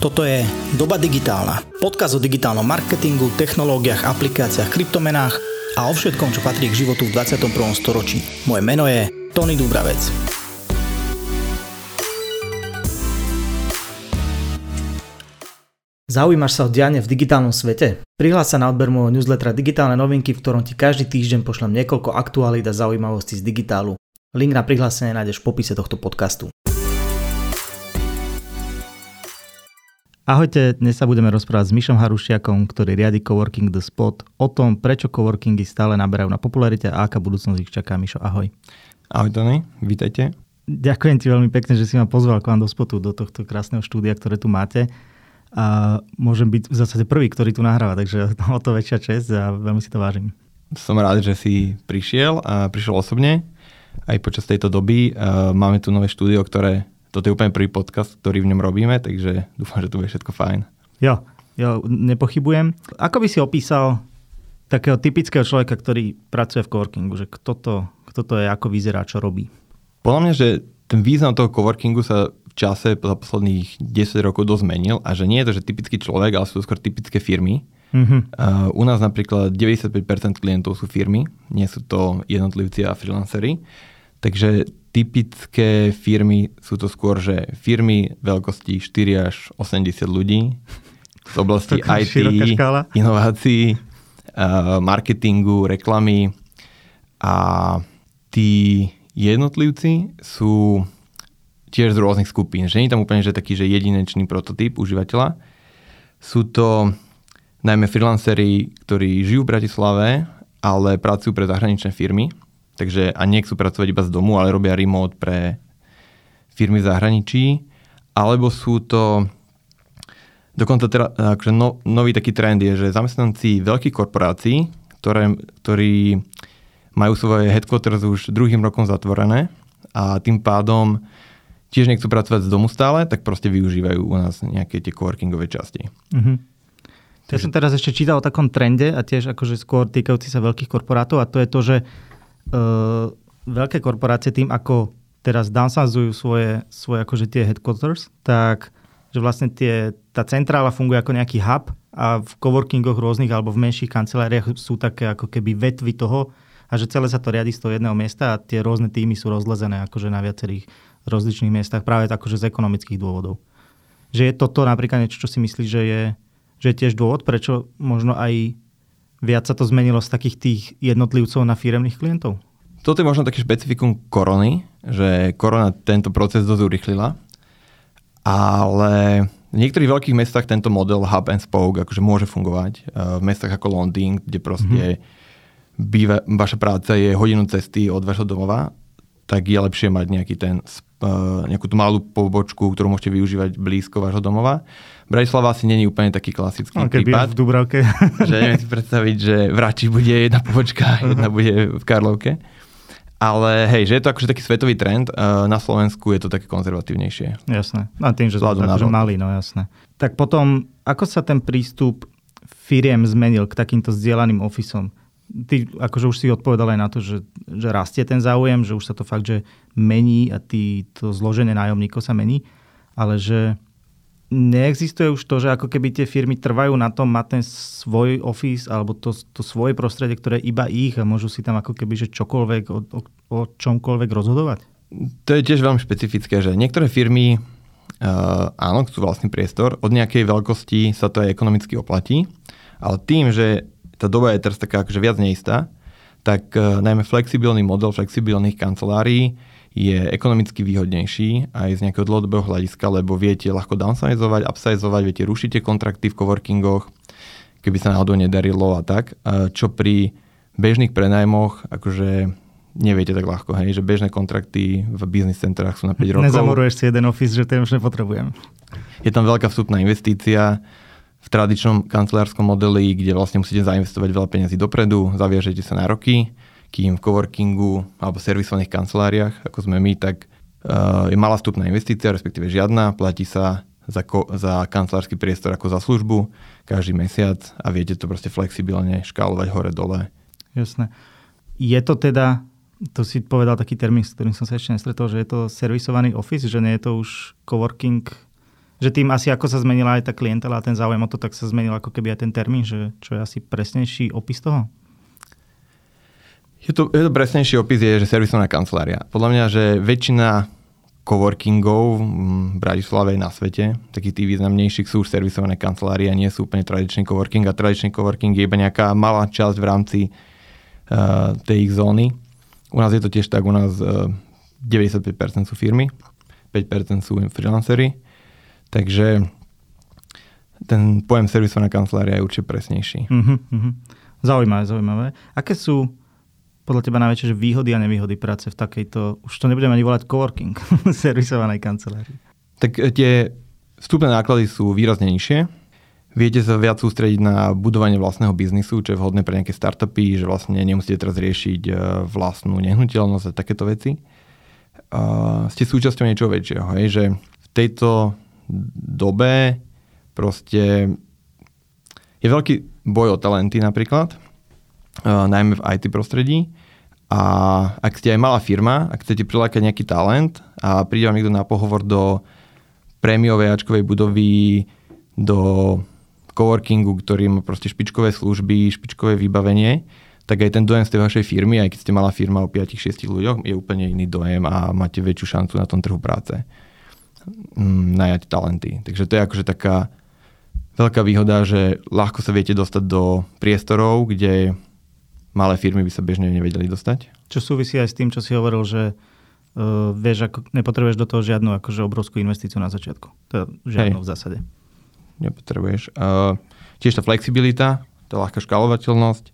Toto je Doba digitálna. Podkaz o digitálnom marketingu, technológiách, aplikáciách, kryptomenách a o všetkom, čo patrí k životu v 21. storočí. Moje meno je Tony Dubravec. Zaujímaš sa o diane v digitálnom svete? Prihlás sa na odber môjho newslettera Digitálne novinky, v ktorom ti každý týždeň pošlem niekoľko aktualít a zaujímavostí z digitálu. Link na prihlásenie nájdeš v popise tohto podcastu. Ahojte, dnes sa budeme rozprávať s Mišom Harušiakom, ktorý riadi Coworking The Spot o tom, prečo coworkingy stále naberajú na popularite a aká budúcnosť ich čaká. Mišo, ahoj. Ahoj Tony, vítajte. Ďakujem ti veľmi pekne, že si ma pozval k vám do spotu, do tohto krásneho štúdia, ktoré tu máte. A môžem byť v zásade prvý, ktorý tu nahráva, takže o to väčšia čest a veľmi si to vážim. Som rád, že si prišiel a prišiel osobne aj počas tejto doby. Máme tu nové štúdio, ktoré toto je úplne prvý podcast, ktorý v ňom robíme, takže dúfam, že to bude všetko fajn. Jo, jo, nepochybujem. Ako by si opísal takého typického človeka, ktorý pracuje v coworkingu, že kto to, kto to je, ako vyzerá, čo robí? Podľa mňa, že ten význam toho coworkingu sa v čase za posledných 10 rokov dosť zmenil a že nie je to, že typický človek, ale sú to skôr typické firmy. Mm-hmm. Uh, u nás napríklad 95% klientov sú firmy, nie sú to jednotlivci a freelancery. Takže typické firmy sú to skôr, že firmy veľkosti 4 až 80 ľudí z oblasti IT, inovácií, marketingu, reklamy a tí jednotlivci sú tiež z rôznych skupín. Že nie je tam úplne že taký, že jedinečný prototyp užívateľa. Sú to najmä freelancery, ktorí žijú v Bratislave, ale pracujú pre zahraničné firmy takže a nechcú pracovať iba z domu, ale robia remote pre firmy v zahraničí, alebo sú to dokonca teda, akože no, nový taký trend je, že zamestnanci veľkých korporácií, ktoré, ktorí majú svoje headquarters už druhým rokom zatvorené a tým pádom tiež nechcú pracovať z domu stále, tak proste využívajú u nás nejaké tie coworkingové časti. Mm-hmm. Ja som teraz ešte čítal o takom trende a tiež akože skôr týkajúci sa veľkých korporátov a to je to, že veľké korporácie tým, ako teraz downsizujú svoje, svoje akože tie headquarters, tak že vlastne tie, tá centrála funguje ako nejaký hub a v coworkingoch rôznych alebo v menších kanceláriách sú také ako keby vetvy toho a že celé sa to riadi z toho jedného miesta a tie rôzne týmy sú rozlezené akože na viacerých rozličných miestach práve akože z ekonomických dôvodov. Že je toto napríklad niečo, čo si myslíš, že je, že je tiež dôvod, prečo možno aj viac sa to zmenilo z takých tých jednotlivcov na firemných klientov? Toto je možno také špecifikum korony, že korona tento proces dosť urychlila, ale v niektorých veľkých mestách tento model hub and spoke akože môže fungovať. V mestách ako Londýn, kde proste mm-hmm. býva, vaša práca je hodinu cesty od vašho domova, tak je lepšie mať nejaký ten, nejakú tú malú pobočku, ktorú môžete využívať blízko vášho domova. Bratislava asi není úplne taký klasický no, prípad. v Dubravke. že neviem si predstaviť, že v Rači bude jedna pobočka, jedna bude v Karlovke. Ale hej, že je to akože taký svetový trend, na Slovensku je to také konzervatívnejšie. Jasné. A tým, že sme akože mali, no jasné. Tak potom, ako sa ten prístup firiem zmenil k takýmto zdieľaným ofisom? Ty akože už si odpovedal aj na to, že, že rastie ten záujem, že už sa to fakt, že mení a tý, to zloženie nájomníkov sa mení, ale že neexistuje už to, že ako keby tie firmy trvajú na tom mať ten svoj office alebo to, to svoje prostredie, ktoré je iba ich a môžu si tam ako keby že čokoľvek o, o, o čomkoľvek rozhodovať? To je tiež veľmi špecifické, že niektoré firmy uh, áno, chcú vlastný priestor, od nejakej veľkosti sa to aj ekonomicky oplatí, ale tým, že tá doba je teraz taká akože viac neistá, tak uh, najmä flexibilný model flexibilných kancelárií je ekonomicky výhodnejší aj z nejakého dlhodobého hľadiska, lebo viete ľahko downsizovať, upsizovať, viete rušíte kontrakty v coworkingoch, keby sa náhodou nedarilo a tak, čo pri bežných prenajmoch akože neviete tak ľahko, hej, že bežné kontrakty v business centrách sú na 5 rokov. Nezamoruješ si jeden office, že ten už nepotrebujem. Je tam veľká vstupná investícia v tradičnom kancelárskom modeli, kde vlastne musíte zainvestovať veľa peniazí dopredu, zaviažete sa na roky kým v coworkingu alebo servisovaných kanceláriách, ako sme my, tak uh, je malá vstupná investícia, respektíve žiadna, platí sa za, ko- za kancelársky priestor ako za službu každý mesiac a viete to proste flexibilne škálovať hore-dole. Jasné. Je to teda, to si povedal taký termín, s ktorým som sa ešte nestretol, že je to servisovaný office, že nie je to už coworking Že tým asi ako sa zmenila aj tá klientela a ten záujem o to, tak sa zmenil ako keby aj ten termín, že čo je asi presnejší opis toho? Je to, je to presnejší opis, je, že servisová kancelária. Podľa mňa, že väčšina coworkingov v Bratislave na svete, takých tých významnejších sú už servisované kancelárie a nie sú úplne tradičný coworking a tradičný coworking je iba nejaká malá časť v rámci uh, tej ich zóny. U nás je to tiež tak, u nás uh, 95% sú firmy, 5% sú freelancery Takže ten pojem servisovaná kancelária je určite presnejší. Uh-huh, uh-huh. Zaujímavé, zaujímavé. Aké sú podľa teba najväčšie výhody a nevýhody práce v takejto, už to nebudeme ani volať coworking, servisovanej kancelárii? Tak e, tie vstupné náklady sú výrazne nižšie. Viete sa viac sústrediť na budovanie vlastného biznisu, čo je vhodné pre nejaké startupy, že vlastne nemusíte teraz riešiť e, vlastnú nehnuteľnosť a takéto veci. Uh, ste súčasťou niečo väčšieho, hej, že v tejto dobe proste je veľký boj o talenty napríklad, uh, najmä v IT prostredí. A ak ste aj malá firma, ak chcete prilákať nejaký talent a príde vám niekto na pohovor do prémiovej Ačkovej budovy, do coworkingu, ktorý má proste špičkové služby, špičkové vybavenie, tak aj ten dojem z tej vašej firmy, aj keď ste malá firma o 5-6 ľuďoch, je úplne iný dojem a máte väčšiu šancu na tom trhu práce najať talenty. Takže to je akože taká veľká výhoda, že ľahko sa viete dostať do priestorov, kde malé firmy by sa bežne nevedeli dostať. Čo súvisí aj s tým, čo si hovoril, že uh, vieš, ako nepotrebuješ do toho žiadnu akože obrovskú investíciu na začiatku. To je žiadnu Hej. v zásade. Nepotrebuješ. Uh, tiež tá flexibilita, tá ľahká škálovateľnosť,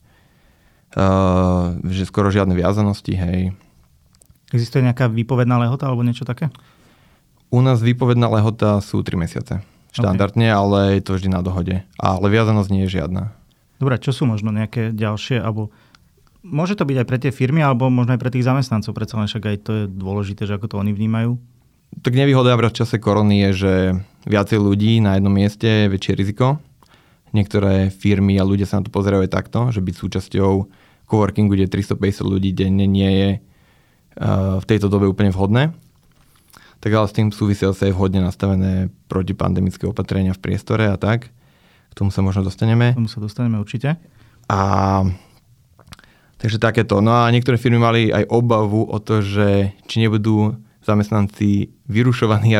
uh, že skoro žiadne viazanosti, hej. Existuje nejaká výpovedná lehota alebo niečo také? U nás výpovedná lehota sú 3 mesiace. Štandardne, okay. ale je to vždy na dohode. Ale viazanosť nie je žiadna. Dobre, čo sú možno nejaké ďalšie, alebo môže to byť aj pre tie firmy, alebo možno aj pre tých zamestnancov, predsa len však aj to je dôležité, že ako to oni vnímajú? Tak nevýhoda v čase korony je, že viacej ľudí na jednom mieste je väčšie riziko. Niektoré firmy a ľudia sa na to pozerajú aj takto, že byť súčasťou coworkingu, kde 350 ľudí denne nie je uh, v tejto dobe úplne vhodné tak ale s tým súvisia sa aj vhodne nastavené protipandemické opatrenia v priestore a tak. K tomu sa možno dostaneme. K tomu sa dostaneme určite. A takže takéto. No a niektoré firmy mali aj obavu o to, že či nebudú zamestnanci vyrušovaní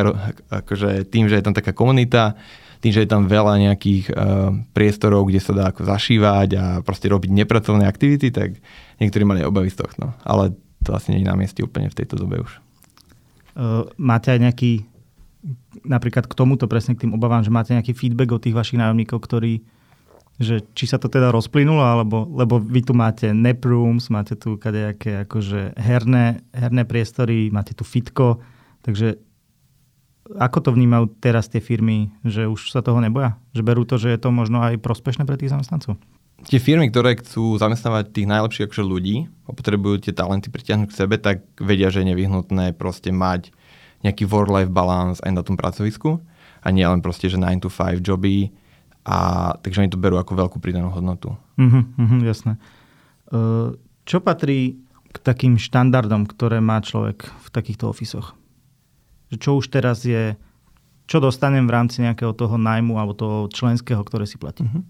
akože tým, že je tam taká komunita, tým, že je tam veľa nejakých uh, priestorov, kde sa dá ako zašívať a proste robiť nepracovné aktivity, tak niektorí mali obavy z tohto. Ale to asi nie je na mieste úplne v tejto dobe už. Uh, máte aj nejaký, napríklad k tomuto presne k tým obavám, že máte nejaký feedback od tých vašich nájomníkov, ktorí, že či sa to teda rozplynulo, alebo, lebo vy tu máte nap rooms, máte tu kadejaké akože herné, herné priestory, máte tu fitko, takže ako to vnímajú teraz tie firmy, že už sa toho neboja? Že berú to, že je to možno aj prospešné pre tých zamestnancov? Tie firmy, ktoré chcú zamestnávať tých najlepších akože ľudí a potrebujú tie talenty pritiahnuť k sebe, tak vedia, že je nevyhnutné proste mať nejaký work-life balance aj na tom pracovisku a nie len proste, že 9 to 5 joby a takže oni to berú ako veľkú pridanú hodnotu. Uh-huh, uh-huh, jasné. Čo patrí k takým štandardom, ktoré má človek v takýchto ofisoch? Čo už teraz je, čo dostanem v rámci nejakého toho najmu alebo toho členského, ktoré si platím? Uh-huh.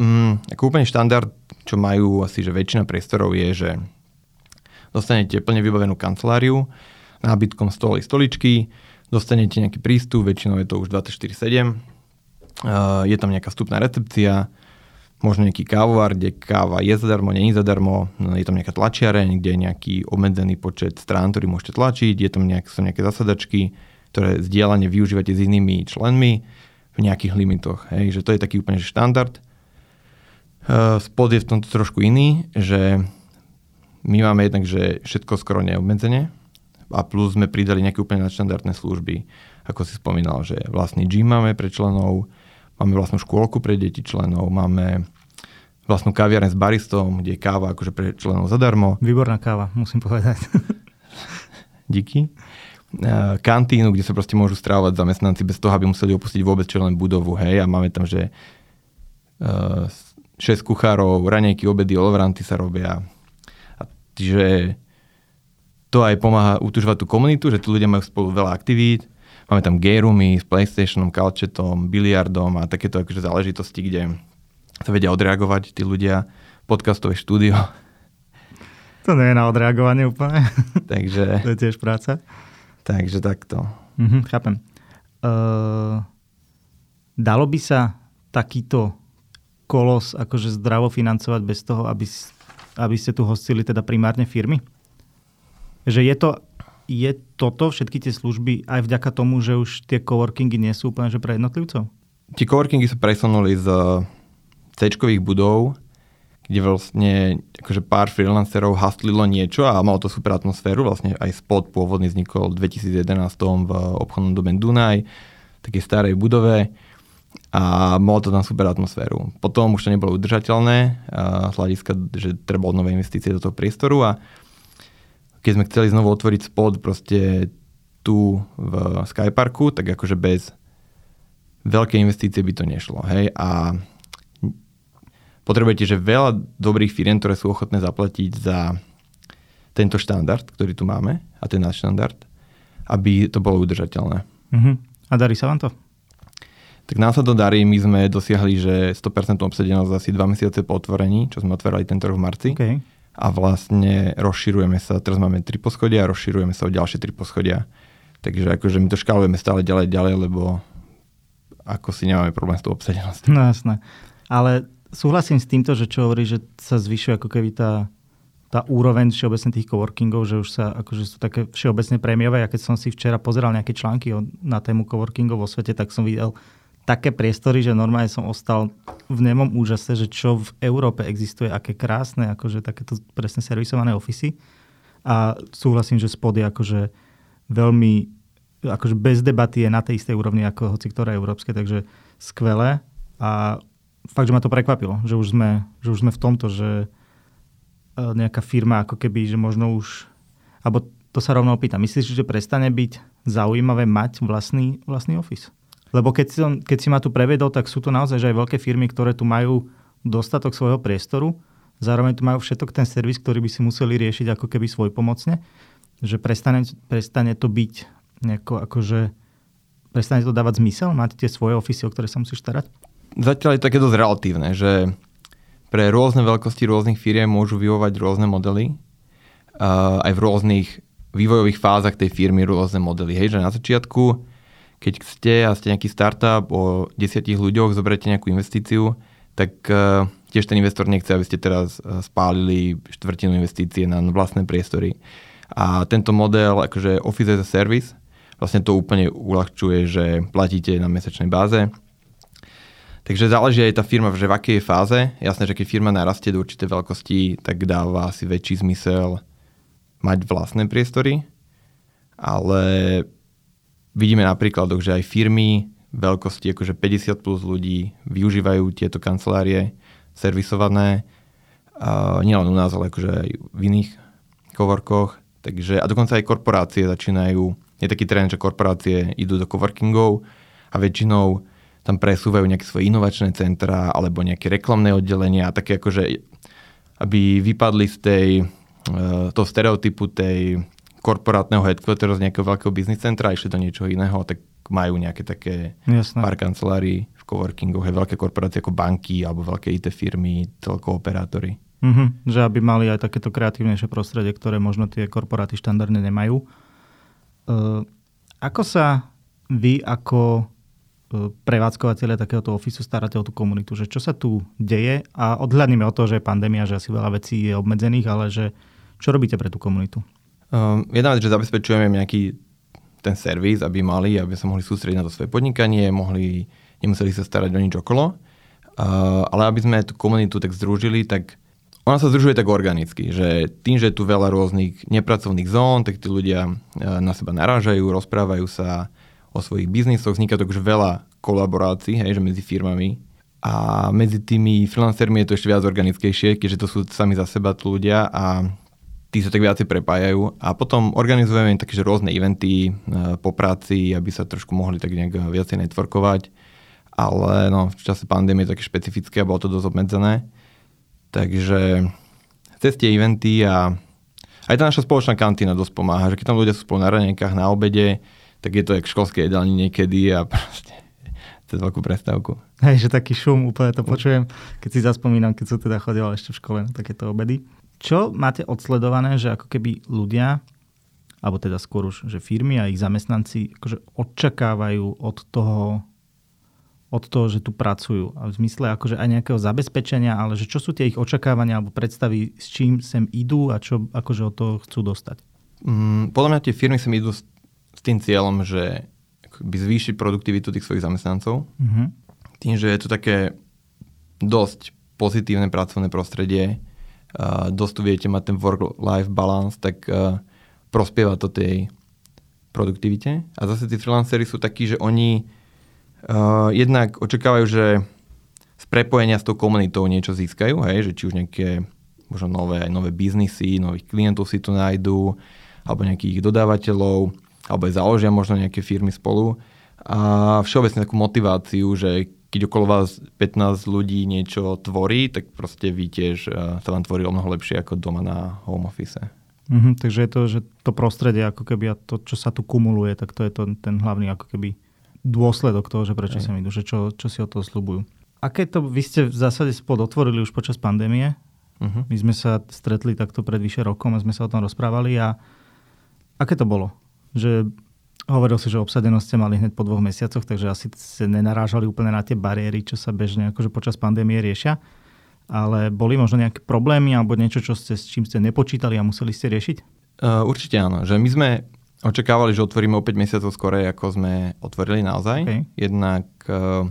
Mm, ako úplne štandard, čo majú asi, že väčšina priestorov je, že dostanete plne vybavenú kanceláriu, nábytkom stoly, stoličky, dostanete nejaký prístup, väčšinou je to už 24-7, uh, je tam nejaká vstupná recepcia, možno nejaký kávovar, kde káva je zadarmo, nie je zadarmo, je tam nejaká tlačiareň, kde je nejaký obmedzený počet strán, ktorý môžete tlačiť, je tam nejak, sú nejaké zasadačky, ktoré zdieľane využívate s inými členmi v nejakých limitoch. Hej, že to je taký úplne štandard. Eh, spod je v tomto trošku iný, že my máme jednak, že všetko skoro neobmedzenie a plus sme pridali nejaké úplne nadštandardné služby, ako si spomínal, že vlastný gym máme pre členov, máme vlastnú škôlku pre deti členov, máme vlastnú kaviareň s baristom, kde je káva akože pre členov zadarmo. Výborná káva, musím povedať. Díky. Eh, kantínu, kde sa proste môžu strávať zamestnanci bez toho, aby museli opustiť vôbec čo len budovu, hej, a máme tam, že uh, 6 kuchárov, ranejky, obedy, olovranty sa robia. A čiže to aj pomáha utužovať tú komunitu, že tu ľudia majú spolu veľa aktivít. Máme tam gay roomy s PlayStationom, kalčetom, biliardom a takéto akože záležitosti, kde sa vedia odreagovať tí ľudia. Podcastové štúdio. To nie je na odreagovanie úplne. Takže... to je tiež práca. Takže takto. Mhm, chápem. Uh, dalo by sa takýto kolos akože zdravo financovať bez toho, aby, aby ste tu hostili teda primárne firmy? Že je to je toto, všetky tie služby, aj vďaka tomu, že už tie coworkingy nie sú úplne že pre jednotlivcov? Tie coworkingy sa presunuli z c budov, kde vlastne akože pár freelancerov hastlilo niečo a malo to super atmosféru. Vlastne aj spot pôvodný vznikol v 2011 v obchodnom dome Dunaj, takej starej budove a malo to tam super atmosféru. Potom už to nebolo udržateľné z hľadiska, že treba nové investície do toho priestoru a keď sme chceli znovu otvoriť spod proste tu v Skyparku, tak akože bez veľké investície by to nešlo. Hej? A potrebujete, že veľa dobrých firiem, ktoré sú ochotné zaplatiť za tento štandard, ktorý tu máme, a ten náš štandard, aby to bolo udržateľné. Uh-huh. A darí sa vám to? Tak nám sa to darí, my sme dosiahli, že 100% obsadenosť asi 2 mesiace po otvorení, čo sme otvorili tento rok v marci. Okay a vlastne rozširujeme sa, teraz máme tri poschodia a rozširujeme sa o ďalšie tri poschodia. Takže akože my to škálujeme stále ďalej, ďalej, lebo ako si nemáme problém s tou obsadenosťou. No jasné. Ale súhlasím s týmto, že čo hovorí, že sa zvyšuje ako keby tá, tá úroveň všeobecne tých coworkingov, že už sa akože sú také všeobecne prémiové. Ja keď som si včera pozeral nejaké články na tému coworkingov vo svete, tak som videl také priestory, že normálne som ostal v nemom úžase, že čo v Európe existuje, aké krásne, akože takéto presne servisované ofisy. A súhlasím, že spod je akože veľmi, akože bez debaty je na tej istej úrovni ako hoci ktoré európske, takže skvelé. A fakt, že ma to prekvapilo, že už sme, že už sme v tomto, že e, nejaká firma ako keby, že možno už, alebo to sa rovno opýtam, myslíš, že prestane byť zaujímavé mať vlastný, vlastný office? Lebo keď si, keď si ma tu prevedol, tak sú tu naozaj aj veľké firmy, ktoré tu majú dostatok svojho priestoru, zároveň tu majú všetok ten servis, ktorý by si museli riešiť ako keby svoj pomocne, že prestane, prestane to byť nejako akože, prestane to dávať zmysel, mať tie svoje ofisy, o ktoré sa musíš starať? Zatiaľ je také dosť relatívne, že pre rôzne veľkosti rôznych firiem môžu vyhovať rôzne modely, uh, aj v rôznych vývojových fázach tej firmy rôzne modely. Hej, že na začiatku keď ste a ste nejaký startup o desiatich ľuďoch, zoberiete nejakú investíciu, tak uh, tiež ten investor nechce, aby ste teraz uh, spálili štvrtinu investície na vlastné priestory. A tento model, akože Office as a Service, vlastne to úplne uľahčuje, že platíte na mesačnej báze. Takže záleží aj tá firma, že v akej je fáze. Jasné, že keď firma narastie do určitej veľkosti, tak dáva asi väčší zmysel mať vlastné priestory, ale vidíme napríklad, že aj firmy veľkosti akože 50 plus ľudí využívajú tieto kancelárie servisované, uh, nielen u nás, ale akože aj v iných coworkoch. Takže, a dokonca aj korporácie začínajú, je taký trend, že korporácie idú do coworkingov a väčšinou tam presúvajú nejaké svoje inovačné centra alebo nejaké reklamné oddelenia a také akože, aby vypadli z tej, uh, toho stereotypu tej korporátneho headquarteru z nejakého veľkého biznis centra a išli do niečoho iného, tak majú nejaké také Jasné. pár kancelárií v coworkingoch, aj veľké korporácie ako banky alebo veľké IT firmy, telkooperátory. Mm-hmm, že aby mali aj takéto kreatívnejšie prostredie, ktoré možno tie korporáty štandardne nemajú. Uh, ako sa vy ako uh, prevádzkovateľe takéhoto ofisu staráte o tú komunitu? Že čo sa tu deje? A odhľadníme od toho, že je pandémia, že asi veľa vecí je obmedzených, ale že čo robíte pre tú komunitu? Um, jedna vec, že zabezpečujeme nejaký ten servis, aby mali, aby sa mohli sústrediť na to svoje podnikanie, mohli, nemuseli sa starať o nič okolo. Uh, ale aby sme tú komunitu tak združili, tak ona sa združuje tak organicky, že tým, že je tu veľa rôznych nepracovných zón, tak tí ľudia uh, na seba narážajú, rozprávajú sa o svojich biznisoch, vzniká to už veľa kolaborácií, hej, že medzi firmami. A medzi tými freelancermi je to ešte viac organickejšie, keďže to sú sami za seba ľudia a tí sa tak viacej prepájajú a potom organizujeme také že rôzne eventy e, po práci, aby sa trošku mohli tak nejak viacej networkovať, ale no, v čase pandémie je také špecifické a bolo to dosť obmedzené. Takže cez tie eventy a aj tá naša spoločná kantína dosť pomáha, že keď tam ľudia sú spolu na ranenkách, na obede, tak je to jak školské jedálni niekedy a proste cez veľkú prestávku. Hej, že taký šum, úplne to počujem, keď si zaspomínam, keď som teda chodil ešte v škole na takéto obedy. Čo máte odsledované, že ako keby ľudia, alebo teda skôr už, že firmy a ich zamestnanci akože očakávajú od toho, od toho, že tu pracujú. A v zmysle akože aj nejakého zabezpečenia, ale že čo sú tie ich očakávania alebo predstavy, s čím sem idú a čo akože od toho chcú dostať? Mm, podľa mňa tie firmy sem idú s, s tým cieľom, že by zvýšiť produktivitu tých svojich zamestnancov. Mm-hmm. Tým, že je to také dosť pozitívne pracovné prostredie, dosť viete mať ten work-life balance, tak uh, prospieva to tej produktivite. A zase tí freelanceri sú takí, že oni uh, jednak očakávajú, že z prepojenia s tou komunitou niečo získajú, hej, že či už nejaké možno nové, nové biznisy, nových klientov si tu nájdú, alebo nejakých dodávateľov, alebo aj založia možno nejaké firmy spolu. A všeobecne takú motiváciu, že keď okolo vás 15 ľudí niečo tvorí, tak proste vy tiež sa vám tvorí o mnoho lepšie ako doma na home office. Mm-hmm, takže je to, že to prostredie ako keby a to, čo sa tu kumuluje, tak to je to, ten hlavný ako keby dôsledok toho, že prečo sa mi idú, že čo, čo si o toho slúbujú. Aké to, vy ste v zásade spod otvorili už počas pandémie. Uh-huh. My sme sa stretli takto pred vyše rokom a sme sa o tom rozprávali a aké to bolo? že hovoril si, že obsadenosť ste mali hneď po dvoch mesiacoch, takže asi ste nenarážali úplne na tie bariéry, čo sa bežne akože počas pandémie riešia. Ale boli možno nejaké problémy alebo niečo, čo ste, s čím ste nepočítali a museli ste riešiť? Uh, určite áno. Že my sme očakávali, že otvoríme o 5 mesiacov skorej, ako sme otvorili naozaj. Okay. Jednak uh,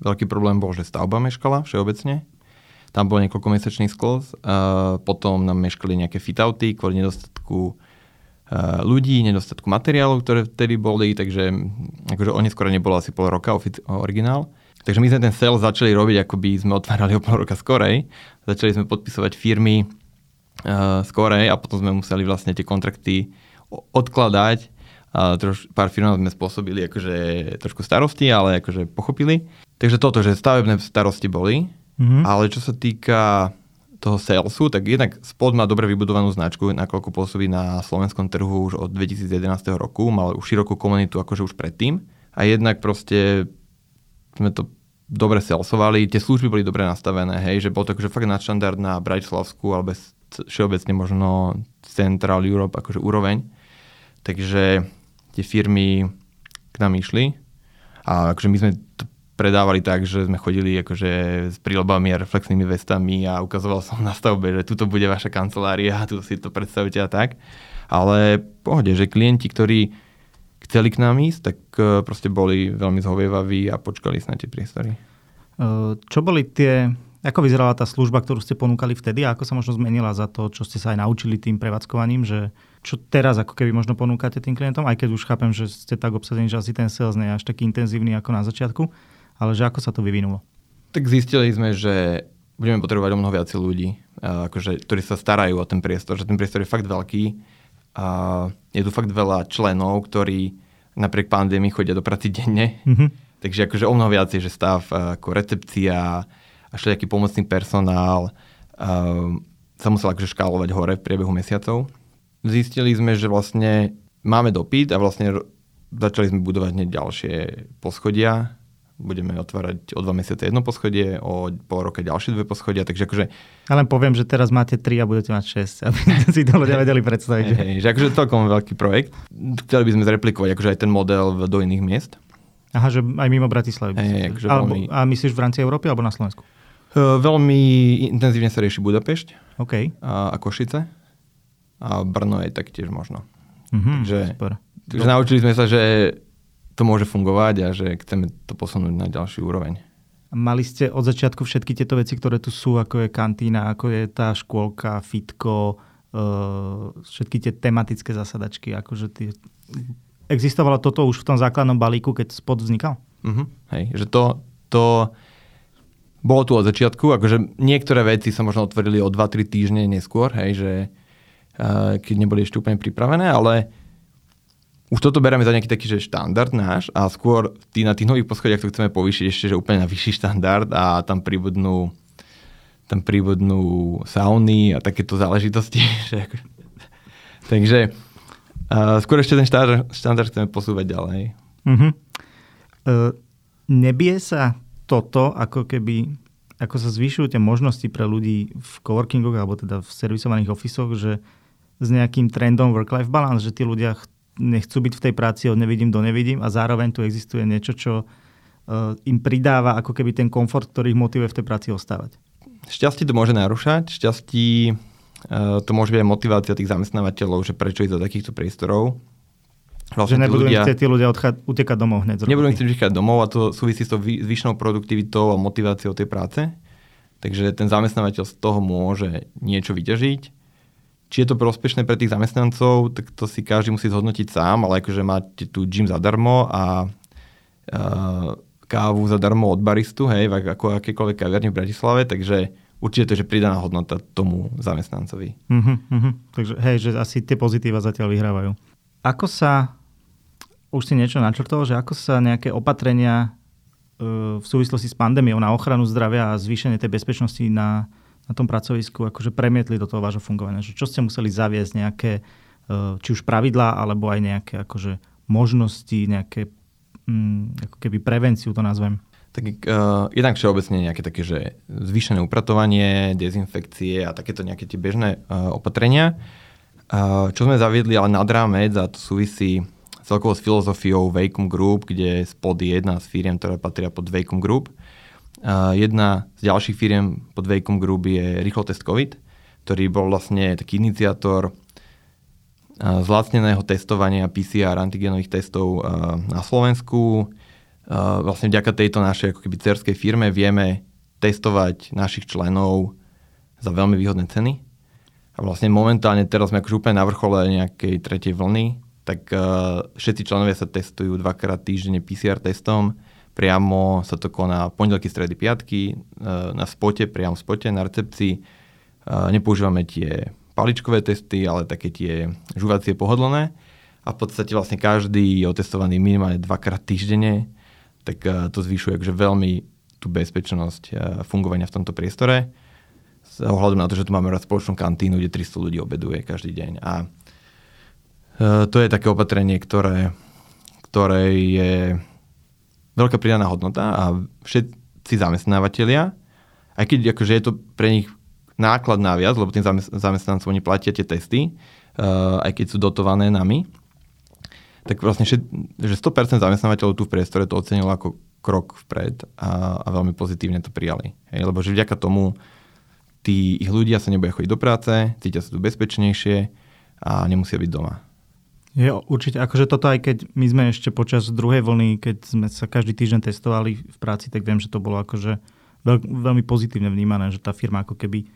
veľký problém bol, že stavba meškala všeobecne. Tam bol niekoľko mesačný sklos. Uh, potom nám meškali nejaké fitouty kvôli nedostatku ľudí, nedostatku materiálov, ktoré vtedy boli, takže akože oni skoro nebolo asi pol roka originál. Takže my sme ten sales začali robiť, ako by sme otvárali o pol roka skorej. Začali sme podpisovať firmy uh, skorej a potom sme museli vlastne tie kontrakty odkladať. A troš, pár firm sme spôsobili akože trošku starosti, ale akože pochopili. Takže toto, že stavebné starosti boli, mm-hmm. ale čo sa týka toho salesu, tak jednak Spot má dobre vybudovanú značku, nakoľko pôsobí na slovenskom trhu už od 2011 roku, mal už širokú komunitu akože už predtým. A jednak proste sme to dobre salesovali, tie služby boli dobre nastavené, hej, že bol to akože fakt nadštandard na Bratislavsku alebo všeobecne možno Central Europe akože úroveň. Takže tie firmy k nám išli a akože my sme to predávali tak, že sme chodili akože s prílbami a reflexnými vestami a ukazoval som na stavbe, že tuto bude vaša kancelária a tu si to predstavíte a tak. Ale pohode, že klienti, ktorí chceli k nám ísť, tak e, proste boli veľmi zhovievaví a počkali sa na tie priestory. E, čo boli tie, ako vyzerala tá služba, ktorú ste ponúkali vtedy a ako sa možno zmenila za to, čo ste sa aj naučili tým prevádzkovaním, že čo teraz ako keby možno ponúkate tým klientom, aj keď už chápem, že ste tak obsadení, že asi ten sales nie je až taký intenzívny ako na začiatku ale že ako sa to vyvinulo? Tak zistili sme, že budeme potrebovať o mnoho viacej ľudí, akože, ktorí sa starajú o ten priestor, že ten priestor je fakt veľký a je tu fakt veľa členov, ktorí napriek pandémii chodia do práci denne. Mm-hmm. Takže akože o mnoho viacej, že stav ako recepcia a všelijaký pomocný personál uh, sa musel akože škálovať hore v priebehu mesiacov. Zistili sme, že vlastne máme dopyt a vlastne začali sme budovať hneď ďalšie poschodia budeme otvárať o dva mesiace jedno poschodie, o pol roka ďalšie dve poschodia, takže akože... Ja len poviem, že teraz máte tri a budete mať 6, aby si to ľudia vedeli predstaviť. Hej, hej, že akože celkom veľký projekt. Chceli by sme zreplikovať akože aj ten model do iných miest. Aha, že aj mimo Bratislavy. Hej, akože alebo, veľmi... A myslíš v rámci Európy alebo na Slovensku? Uh, veľmi intenzívne sa rieši Budapešť okay. a, a Košice. A Brno je taktiež možno. Mm-hmm, takže, super. takže naučili sme sa, že to môže fungovať a že chceme to posunúť na ďalší úroveň. Mali ste od začiatku všetky tieto veci, ktoré tu sú, ako je kantína, ako je tá škôlka, fitko, uh, všetky tie tematické zasadačky, akože tie... Existovalo toto už v tom základnom balíku, keď spod vznikal? Uh-huh. Hej, že to, to bolo tu od začiatku, akože niektoré veci sa možno otvorili o 2-3 týždne neskôr, hej, že uh, keď neboli ešte úplne pripravené, ale už toto bereme za nejaký taký že štandard náš a skôr tý, na tých nových poschodiach to chceme povýšiť ešte že úplne na vyšší štandard a tam pribudnú tam pribudnú sauny a takéto záležitosti. Takže Uh, skôr ešte ten štandard, štandard chceme posúvať ďalej. Uh-huh. Uh, nebie sa toto, ako keby, ako sa zvyšujú tie možnosti pre ľudí v coworkingoch alebo teda v servisovaných ofisoch, že s nejakým trendom work-life balance, že tí ľudia nechcú byť v tej práci od nevidím do nevidím a zároveň tu existuje niečo, čo uh, im pridáva ako keby ten komfort, ktorý ich motivuje v tej práci ostávať. Šťastie to môže narušať, šťastí uh, to môže byť aj motivácia tých zamestnávateľov, že prečo ísť do takýchto priestorov. Vlastne že nebudú ľudia, chcieť tí ľudia odchá, utekať domov hneď. Nebudú chcieť utekať domov a to súvisí s tou zvyšnou produktivitou a motiváciou tej práce. Takže ten zamestnávateľ z toho môže niečo vyťažiť či je to prospešné pre tých zamestnancov, tak to si každý musí zhodnotiť sám, ale akože máte tu gym zadarmo a uh, kávu zadarmo od baristu, hej, ako akékoľvek kaviarni v Bratislave, takže určite to je pridaná hodnota tomu zamestnancovi. Uh-huh, uh-huh. Takže hej, že asi tie pozitíva zatiaľ vyhrávajú. Ako sa, už si niečo načrtol, že ako sa nejaké opatrenia uh, v súvislosti s pandémiou na ochranu zdravia a zvýšenie tej bezpečnosti na na tom pracovisku akože premietli do toho vášho fungovania? Že čo ste museli zaviesť nejaké, e, či už pravidlá, alebo aj nejaké akože možnosti, nejaké mm, ako keby prevenciu to nazvem? Tak uh, jednak všeobecne nejaké také, že zvýšené upratovanie, dezinfekcie a takéto nejaké tie bežné uh, opatrenia. Uh, čo sme zaviedli ale nad rámec a to súvisí celkovo s filozofiou Vacum Group, kde spod je jedna z firiem, ktorá patria pod Vacum Group. Jedna z ďalších firiem pod Vacom Group je Rýchlotest COVID, ktorý bol vlastne taký iniciátor zlacneného testovania PCR antigenových testov na Slovensku. Vlastne vďaka tejto našej ako keby cerskej firme vieme testovať našich členov za veľmi výhodné ceny. A vlastne momentálne teraz sme akože úplne na vrchole nejakej tretej vlny, tak všetci členovia sa testujú dvakrát týždenne PCR testom Priamo sa to koná pondelky, stredy, piatky e, na spote, priamo v spote, na recepcii. E, nepoužívame tie paličkové testy, ale také tie žuvacie pohodlné. A v podstate vlastne každý je otestovaný minimálne dvakrát týždenne, tak e, to zvyšuje akože veľmi tú bezpečnosť fungovania v tomto priestore. S ohľadom na to, že tu máme raz spoločnú kantínu, kde 300 ľudí obeduje každý deň. A to je také opatrenie, ktoré, ktoré je veľká pridaná hodnota a všetci zamestnávateľia, aj keď akože je to pre nich náklad naviac, lebo tým zamestnancom oni platia tie testy, uh, aj keď sú dotované nami, tak vlastne všet, že 100% zamestnávateľov tu v priestore to ocenilo ako krok vpred a, a veľmi pozitívne to prijali. Hej, lebo že vďaka tomu tí ich ľudia sa neboja chodiť do práce, cítia sa tu bezpečnejšie a nemusia byť doma. Je určite, akože toto aj keď my sme ešte počas druhej vlny, keď sme sa každý týždeň testovali v práci, tak viem, že to bolo akože veľ, veľmi pozitívne vnímané, že tá firma ako keby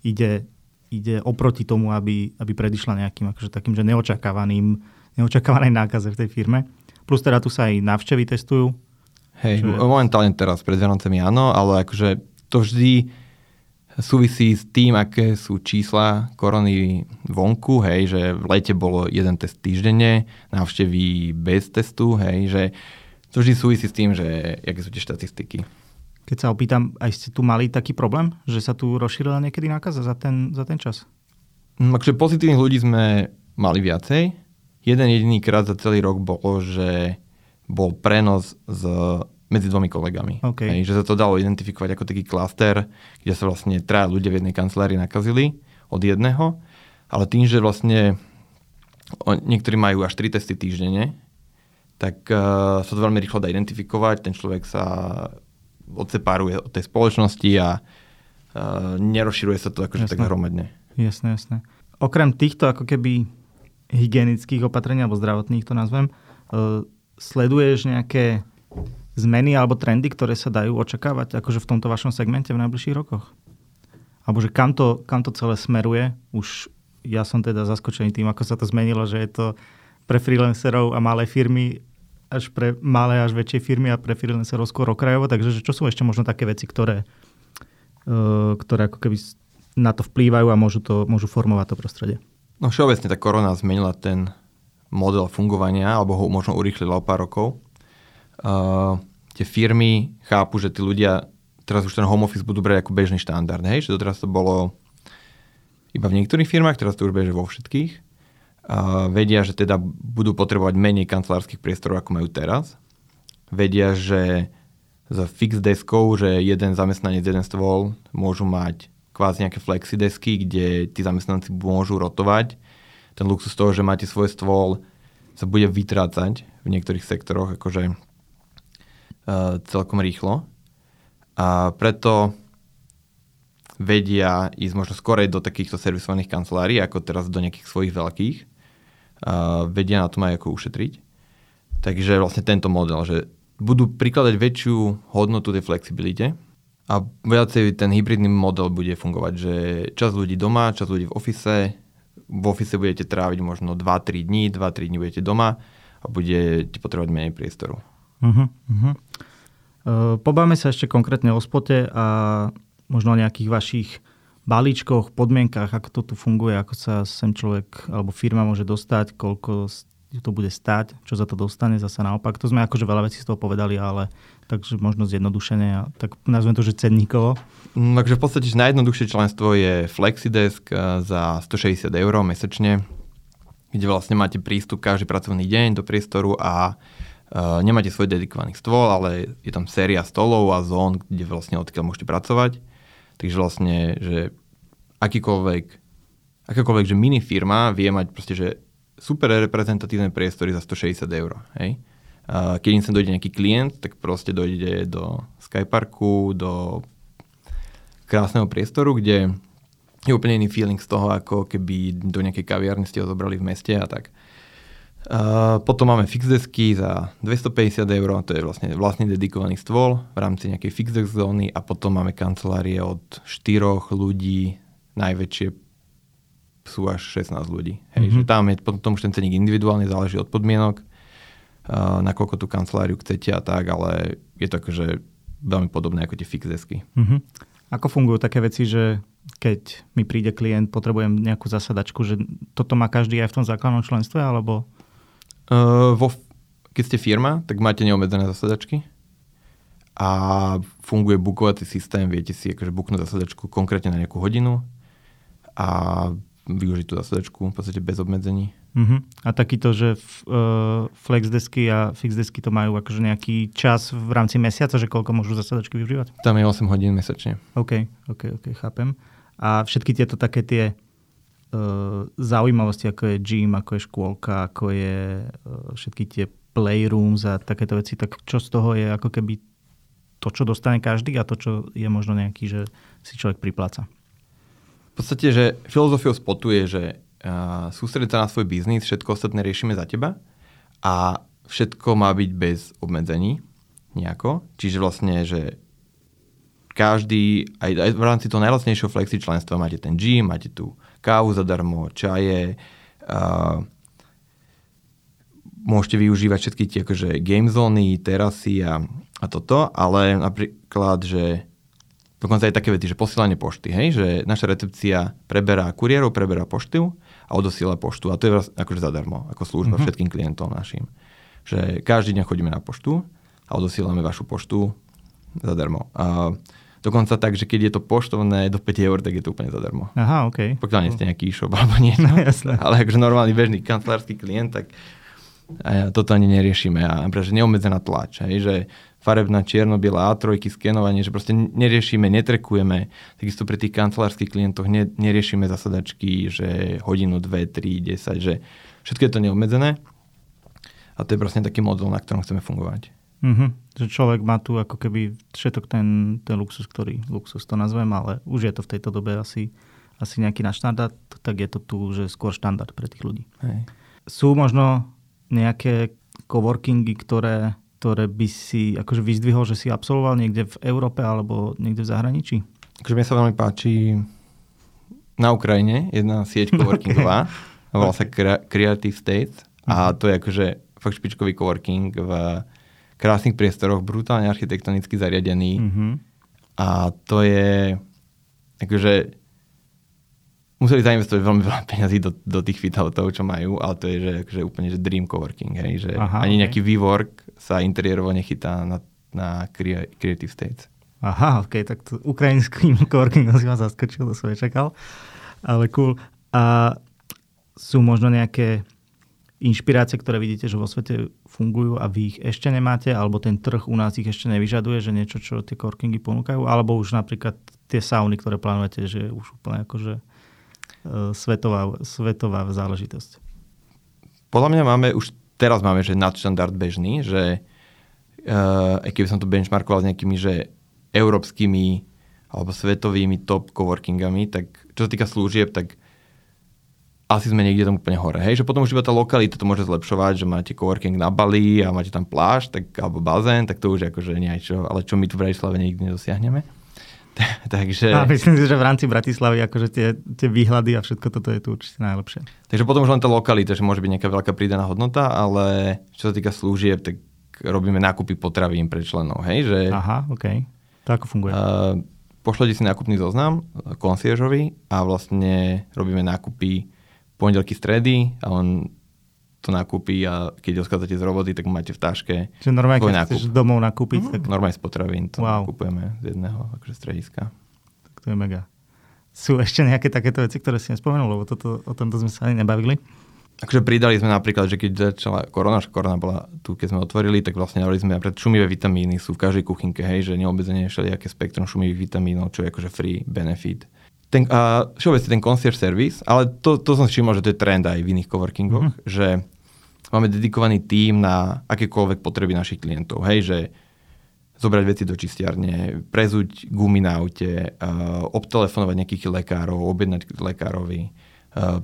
ide, ide oproti tomu, aby, aby predišla nejakým akože takým, že neočakávaným, neočakávanej nákaze v tej firme. Plus teda tu sa aj návštevy testujú. Hej, čo... momentálne teraz pred Vianocemi áno, ale akože to vždy súvisí s tým, aké sú čísla korony vonku, hej, že v lete bolo jeden test týždenne, návštevy bez testu, hej, že to vždy súvisí s tým, že aké sú tie štatistiky. Keď sa opýtam, aj ste tu mali taký problém, že sa tu rozšírila niekedy nákaza za ten, za ten čas? No, akože pozitívnych ľudí sme mali viacej. Jeden jediný krát za celý rok bolo, že bol prenos z medzi dvomi kolegami. Okay. Hej, že sa to dalo identifikovať ako taký klaster, kde sa vlastne traja ľudia v jednej kancelárii nakazili od jedného, ale tým, že vlastne niektorí majú až 3 testy týždenne, tak uh, sa to veľmi rýchlo dá identifikovať, ten človek sa odseparuje od tej spoločnosti a uh, nerozširuje sa to akože tak hromadne. Jasné, jasné. Okrem týchto ako keby hygienických opatrení, alebo zdravotných to nazvem, uh, sleduješ nejaké zmeny alebo trendy, ktoré sa dajú očakávať akože v tomto vašom segmente v najbližších rokoch? Alebo že kam to, kam to celé smeruje? Už ja som teda zaskočený tým, ako sa to zmenilo, že je to pre freelancerov a malé firmy až pre malé až väčšie firmy a pre freelancerov skôr okrajovo. Takže čo sú ešte možno také veci, ktoré, uh, ktoré ako keby na to vplývajú a môžu, to, môžu formovať to prostredie? No všeobecne tá korona zmenila ten model fungovania, alebo ho možno urýchlila o pár rokov uh, tie firmy chápu, že tí ľudia teraz už ten home office budú brať ako bežný štandard. Hej? Že doteraz to bolo iba v niektorých firmách, teraz to už beže vo všetkých. Uh, vedia, že teda budú potrebovať menej kancelárskych priestorov, ako majú teraz. Vedia, že za fix deskou, že jeden zamestnanec, jeden stôl môžu mať kvázi nejaké flexidesky, kde tí zamestnanci môžu rotovať. Ten luxus toho, že máte svoj stôl, sa bude vytrácať v niektorých sektoroch akože uh, celkom rýchlo. A preto vedia ísť možno skorej do takýchto servisovaných kancelárií, ako teraz do nejakých svojich veľkých a vedia na tom aj ako ušetriť. Takže vlastne tento model, že budú prikladať väčšiu hodnotu tej flexibilite a viacej ten hybridný model bude fungovať, že čas ľudí doma, čas ľudí v ofise, v ofise budete tráviť možno 2-3 dní, 2-3 dní budete doma a budete potrebovať menej priestoru. Uh-huh. Uh, pobáme sa ešte konkrétne o spote a možno o nejakých vašich balíčkoch, podmienkach, ako to tu funguje, ako sa sem človek alebo firma môže dostať, koľko to bude stáť, čo za to dostane, zasa naopak. To sme akože veľa vecí z toho povedali, ale takže možno zjednodušenie, a tak nazvem to, že cenníkovo. Mm, takže v podstate najjednoduchšie členstvo je Flexidesk eh, za 160 eur mesačne, kde vlastne máte prístup každý pracovný deň do priestoru a nemáte svoj dedikovaný stôl, ale je tam séria stolov a zón, kde vlastne odkiaľ môžete pracovať. Takže vlastne, že akýkoľvek, akákoľvek, že mini firma vie mať proste, že super reprezentatívne priestory za 160 eur. Hej? A keď im sem dojde nejaký klient, tak proste dojde do Skyparku, do krásneho priestoru, kde je úplne iný feeling z toho, ako keby do nejakej kaviarny ste ho zobrali v meste a tak. Uh, potom máme fixdesky za 250 eur, to je vlastne vlastne dedikovaný stôl v rámci nejakej fixdesk zóny a potom máme kancelárie od 4 ľudí, najväčšie sú až 16 ľudí. Hej, mm-hmm. že tam je potom už ten ceník individuálny, záleží od podmienok, uh, nakoľko tú kanceláriu chcete a tak, ale je to akože veľmi podobné ako tie fixdesky. Mm-hmm. Ako fungujú také veci, že keď mi príde klient, potrebujem nejakú zasadačku, že toto má každý aj v tom základnom členstve, alebo Uh, vo, keď ste firma, tak máte neobmedzené zasadačky a funguje bukovací systém, viete si akože buknúť zasadačku konkrétne na nejakú hodinu a využiť tú zasadačku v podstate bez obmedzení. Uh-huh. A takýto, že uh, flexdesky a fixdesky to majú akože nejaký čas v rámci mesiaca, že koľko môžu zasadačky využívať? Tam je 8 hodín mesačne. OK, OK, OK, chápem. A všetky tieto také tie zaujímavosti, ako je gym, ako je škôlka, ako je e, všetky tie playrooms a takéto veci, tak čo z toho je ako keby to, čo dostane každý a to, čo je možno nejaký, že si človek pripláca. V podstate, že filozofiou spotu je, že uh, sa na svoj biznis, všetko ostatné riešime za teba a všetko má byť bez obmedzení nejako. Čiže vlastne, že každý, aj, aj v rámci toho najlacnejšieho flexi členstva máte ten gym, máte tu kávu zadarmo, čaje, uh, môžete využívať všetky tie akože game zóny, terasy a, a toto, ale napríklad, že dokonca aj také vety, že posielanie pošty, hej, že naša recepcia preberá kuriérov, preberá poštu a odosiela poštu a to je akože zadarmo, ako služba mm-hmm. všetkým klientom našim. Že každý deň chodíme na poštu a odosielame vašu poštu zadarmo. A Dokonca tak, že keď je to poštovné do 5 eur, tak je to úplne zadarmo. Aha, OK. Pokiaľ nie ste nejaký e-shop alebo niečo. No, jasné. Ale akože normálny bežný kancelársky klient, tak a toto ani neriešime. A pretože neobmedzená tlač. Hej, že farebná čierno, biela A3, skenovanie, že proste neriešime, netrekujeme. Takisto pri tých kancelárskych klientoch ne, neriešime zasadačky, že hodinu, dve, tri, desať, že všetko je to neobmedzené. A to je vlastne taký model, na ktorom chceme fungovať. Mm-hmm. Že človek má tu ako keby všetok ten, ten luxus, ktorý luxus to nazvem, ale už je to v tejto dobe asi, asi nejaký náš štandard, tak je to tu že skôr štandard pre tých ľudí. Hej. Sú možno nejaké coworkingy, ktoré, ktoré by si akože vyzdvihol, že si absolvoval niekde v Európe alebo niekde v zahraničí? Akože mne sa veľmi páči na Ukrajine jedna sieť coworkingová, okay. volá sa Creative States a mhm. to je akože fakt špičkový coworking v krásnych priestoroch, brutálne architektonicky zariadený. Mm-hmm. A to je, akože, museli zainvestovať veľmi veľa peniazí do, do tých fitoutov, čo majú, ale to je že, akože úplne že dream coworking, hej, že Aha, ani okay. nejaký WeWork sa interiérovo nechytá na, na Creative States. Aha, ok, tak to ukrajinským coworkingom si ma zaskočil, to som nečakal. Ale cool. A sú možno nejaké inšpirácie, ktoré vidíte, že vo svete fungujú a vy ich ešte nemáte, alebo ten trh u nás ich ešte nevyžaduje, že niečo, čo tie korkingy ponúkajú, alebo už napríklad tie sauny, ktoré plánujete, že je už úplne akože uh, svetová, svetová záležitosť. Podľa mňa máme už teraz máme, že nadštandard bežný, že uh, keby som to benchmarkoval s nejakými, že európskymi alebo svetovými top coworkingami, tak čo sa týka služieb, tak asi sme niekde tam úplne hore. Hej, že potom už iba tá lokalita to môže zlepšovať, že máte coworking na Bali a máte tam pláž, tak, alebo bazén, tak to už akože niečo, ale čo my tu v Bratislave nikdy nedosiahneme. Takže... A myslím si, že v rámci Bratislavy akože tie, tie výhľady a všetko toto je tu určite najlepšie. Takže potom už len tá lokalita, že môže byť nejaká veľká pridaná hodnota, ale čo sa týka služieb, tak robíme nákupy potravín pre členov, hej? Že, Aha, OK. To ako funguje? Uh, pošlete si nákupný zoznam koncieržovi a vlastne robíme nákupy pondelky, stredy a on to nakúpi a keď odchádzate z roboty, tak máte v taške Čiže normálne, keď nákup. chceš domov nakúpiť, mm, tak... Normálne z potravín to wow. nakupujeme z jedného akože strediska. Tak to je mega. Sú ešte nejaké takéto veci, ktoré si nespomenul, lebo toto, o tomto sme sa ani nebavili? Akože pridali sme napríklad, že keď začala korona, že korona bola tu, keď sme otvorili, tak vlastne dali sme napríklad šumivé vitamíny, sú v každej kuchynke, hej, že neobmedzenie všelijaké spektrum šumivých vitamínov, čo je akože free benefit ten, a všeobecne ten concierge service, ale to, to som si všimol, že to je trend aj v iných coworkingoch, mm-hmm. že máme dedikovaný tím na akékoľvek potreby našich klientov. Hej, že zobrať veci do čistiarne, prezuť gumy na aute, uh, obtelefonovať nejakých lekárov, objednať lekárovi, uh,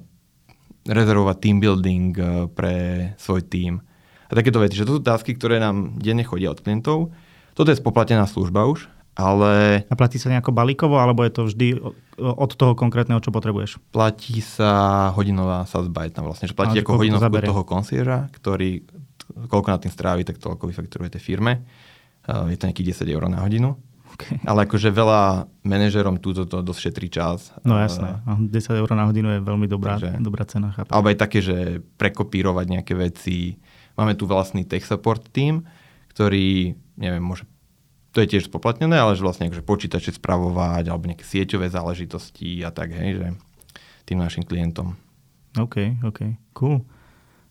rezervovať team building uh, pre svoj tím. A takéto veci, že to sú dávky, ktoré nám denne chodia od klientov. Toto je spoplatnená služba už, ale... A platí sa nejako balíkovo, alebo je to vždy od toho konkrétneho, čo potrebuješ? Platí sa hodinová sadzba je tam vlastne, že platí ako hodinovku toho koncierža, ktorý koľko na tým strávi, tak toľko vyfakturujete firme. Je to nejakých 10 eur na hodinu. Okay. Ale akože veľa manažerom túto to dosť šetrí čas. No jasné, 10 eur na hodinu je veľmi dobrá, takže, dobrá cena. Chápam. Alebo aj také, že prekopírovať nejaké veci. Máme tu vlastný tech support team, ktorý, neviem, môže to je tiež spoplatnené, ale že vlastne akože počítače spravovať alebo nejaké sieťové záležitosti a tak, hej, že tým našim klientom. OK, OK, cool.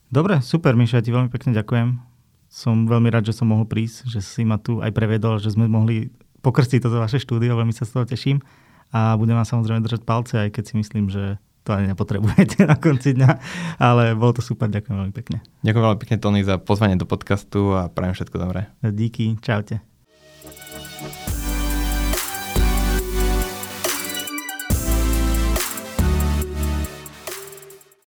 Dobre, super, Miša, ti veľmi pekne ďakujem. Som veľmi rád, že som mohol prísť, že si ma tu aj prevedol, že sme mohli pokrstiť toto vaše štúdio, veľmi sa z toho teším a budem vám samozrejme držať palce, aj keď si myslím, že to ani nepotrebujete na konci dňa, ale bolo to super, ďakujem veľmi pekne. Ďakujem veľmi pekne, Tony, za pozvanie do podcastu a prajem všetko dobré. Díky, čaute.